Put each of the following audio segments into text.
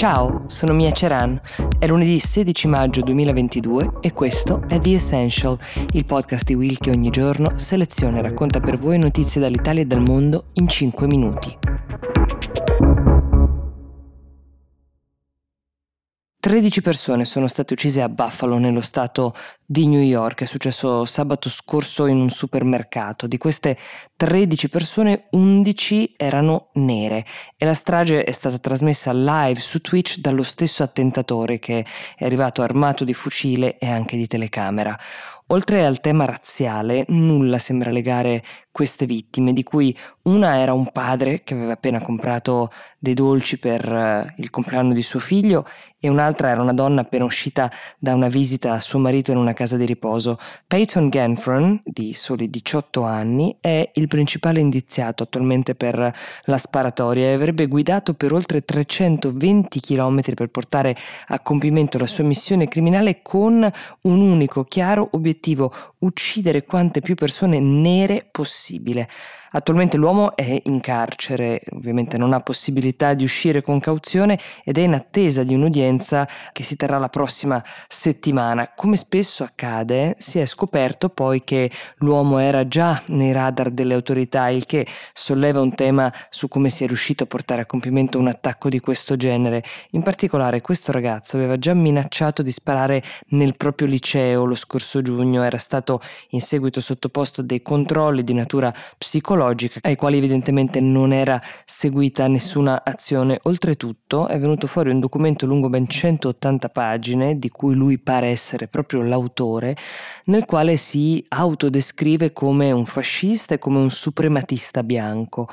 Ciao, sono Mia Ceran. È lunedì 16 maggio 2022 e questo è The Essential, il podcast di Will che ogni giorno seleziona e racconta per voi notizie dall'Italia e dal mondo in 5 minuti. 13 persone sono state uccise a Buffalo, nello stato di New York. È successo sabato scorso in un supermercato. Di queste 13 persone, 11 erano nere e la strage è stata trasmessa live su Twitch dallo stesso attentatore che è arrivato armato di fucile e anche di telecamera. Oltre al tema razziale, nulla sembra legare queste vittime, di cui una era un padre che aveva appena comprato dei dolci per uh, il compleanno di suo figlio e un'altra era una donna appena uscita da una visita a suo marito in una casa di riposo. Peyton Ganfron, di soli 18 anni, è il principale indiziato attualmente per la sparatoria e avrebbe guidato per oltre 320 km per portare a compimento la sua missione criminale con un unico chiaro obiettivo uccidere quante più persone nere possibile. Attualmente l'uomo è in carcere, ovviamente non ha possibilità di uscire con cauzione ed è in attesa di un'udienza che si terrà la prossima settimana. Come spesso accade, si è scoperto poi che l'uomo era già nei radar delle autorità, il che solleva un tema su come si è riuscito a portare a compimento un attacco di questo genere. In particolare questo ragazzo aveva già minacciato di sparare nel proprio liceo lo scorso giugno, era stato in seguito sottoposto a dei controlli di natura psicologica psicologica ai quali evidentemente non era seguita nessuna azione. Oltretutto è venuto fuori un documento lungo ben 180 pagine, di cui lui pare essere proprio l'autore, nel quale si autodescrive come un fascista e come un suprematista bianco.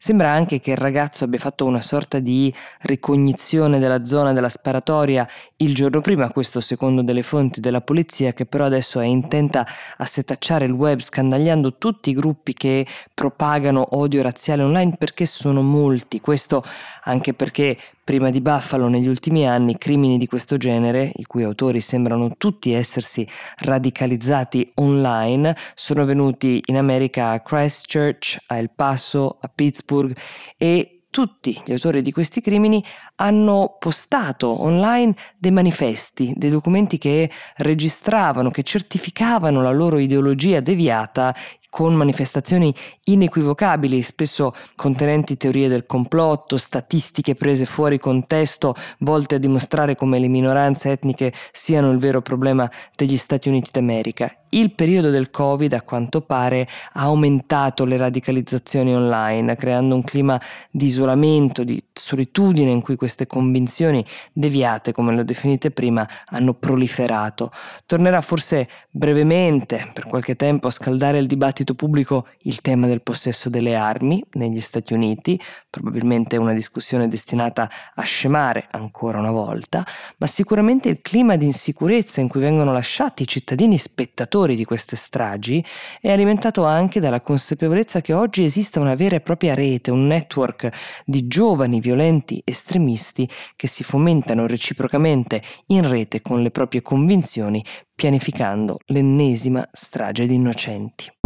Sembra anche che il ragazzo abbia fatto una sorta di ricognizione della zona della sparatoria il giorno prima, questo secondo delle fonti della polizia, che però adesso è intenta a setacciare il web scandagliando tutti i gruppi che propagano odio razziale online perché sono molti. Questo anche perché prima di Buffalo negli ultimi anni crimini di questo genere, i cui autori sembrano tutti essersi radicalizzati online, sono venuti in America a Christchurch, a El Paso, a Pittsburgh e tutti gli autori di questi crimini hanno postato online dei manifesti, dei documenti che registravano, che certificavano la loro ideologia deviata con manifestazioni inequivocabili, spesso contenenti teorie del complotto, statistiche prese fuori contesto, volte a dimostrare come le minoranze etniche siano il vero problema degli Stati Uniti d'America. Il periodo del Covid, a quanto pare, ha aumentato le radicalizzazioni online, creando un clima di isolamento, di solitudine in cui queste convinzioni deviate, come le ho definite prima, hanno proliferato. Tornerà forse brevemente, per qualche tempo, a scaldare il dibattito pubblico il tema del possesso delle armi negli Stati Uniti, probabilmente una discussione destinata a scemare ancora una volta, ma sicuramente il clima di insicurezza in cui vengono lasciati i cittadini spettatori di queste stragi è alimentato anche dalla consapevolezza che oggi esiste una vera e propria rete, un network di giovani violenti estremisti che si fomentano reciprocamente in rete con le proprie convinzioni, pianificando l'ennesima strage di innocenti.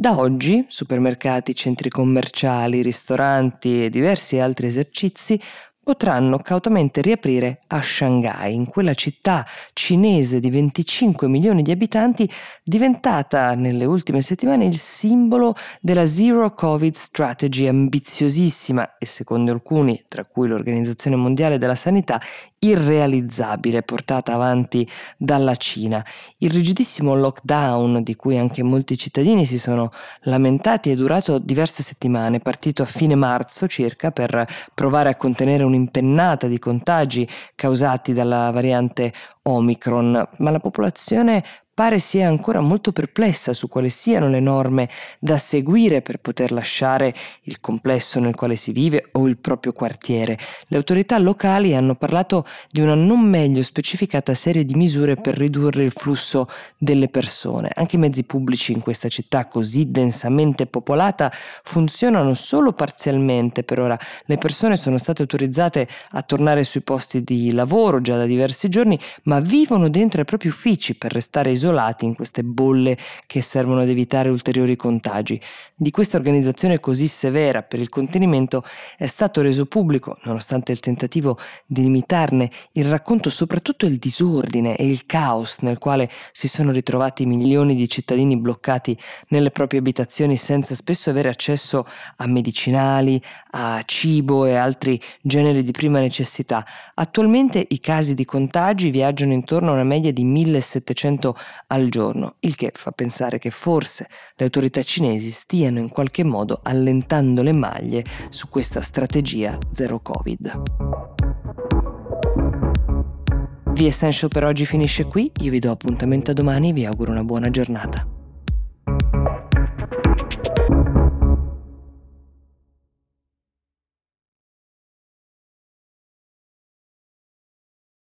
Da oggi supermercati, centri commerciali, ristoranti e diversi altri esercizi potranno cautamente riaprire a Shanghai, in quella città cinese di 25 milioni di abitanti diventata nelle ultime settimane il simbolo della Zero Covid Strategy ambiziosissima e secondo alcuni, tra cui l'Organizzazione Mondiale della Sanità, irrealizzabile portata avanti dalla Cina. Il rigidissimo lockdown di cui anche molti cittadini si sono lamentati è durato diverse settimane, partito a fine marzo circa per provare a contenere un'impennata di contagi causati dalla variante Omicron, ma la popolazione pare sia ancora molto perplessa su quali siano le norme da seguire per poter lasciare il complesso nel quale si vive o il proprio quartiere. Le autorità locali hanno parlato di una non meglio specificata serie di misure per ridurre il flusso delle persone. Anche i mezzi pubblici in questa città così densamente popolata funzionano solo parzialmente per ora. Le persone sono state autorizzate a tornare sui posti di lavoro già da diversi giorni, ma vivono dentro i propri uffici per restare isolati isolati in queste bolle che servono ad evitare ulteriori contagi. Di questa organizzazione così severa per il contenimento è stato reso pubblico, nonostante il tentativo di limitarne, il racconto soprattutto il disordine e il caos nel quale si sono ritrovati milioni di cittadini bloccati nelle proprie abitazioni senza spesso avere accesso a medicinali, a cibo e altri generi di prima necessità. Attualmente i casi di contagi viaggiano intorno a una media di 1700 al giorno, il che fa pensare che forse le autorità cinesi stiano in qualche modo allentando le maglie su questa strategia zero Covid. The Essential per oggi finisce qui, io vi do appuntamento a domani e vi auguro una buona giornata.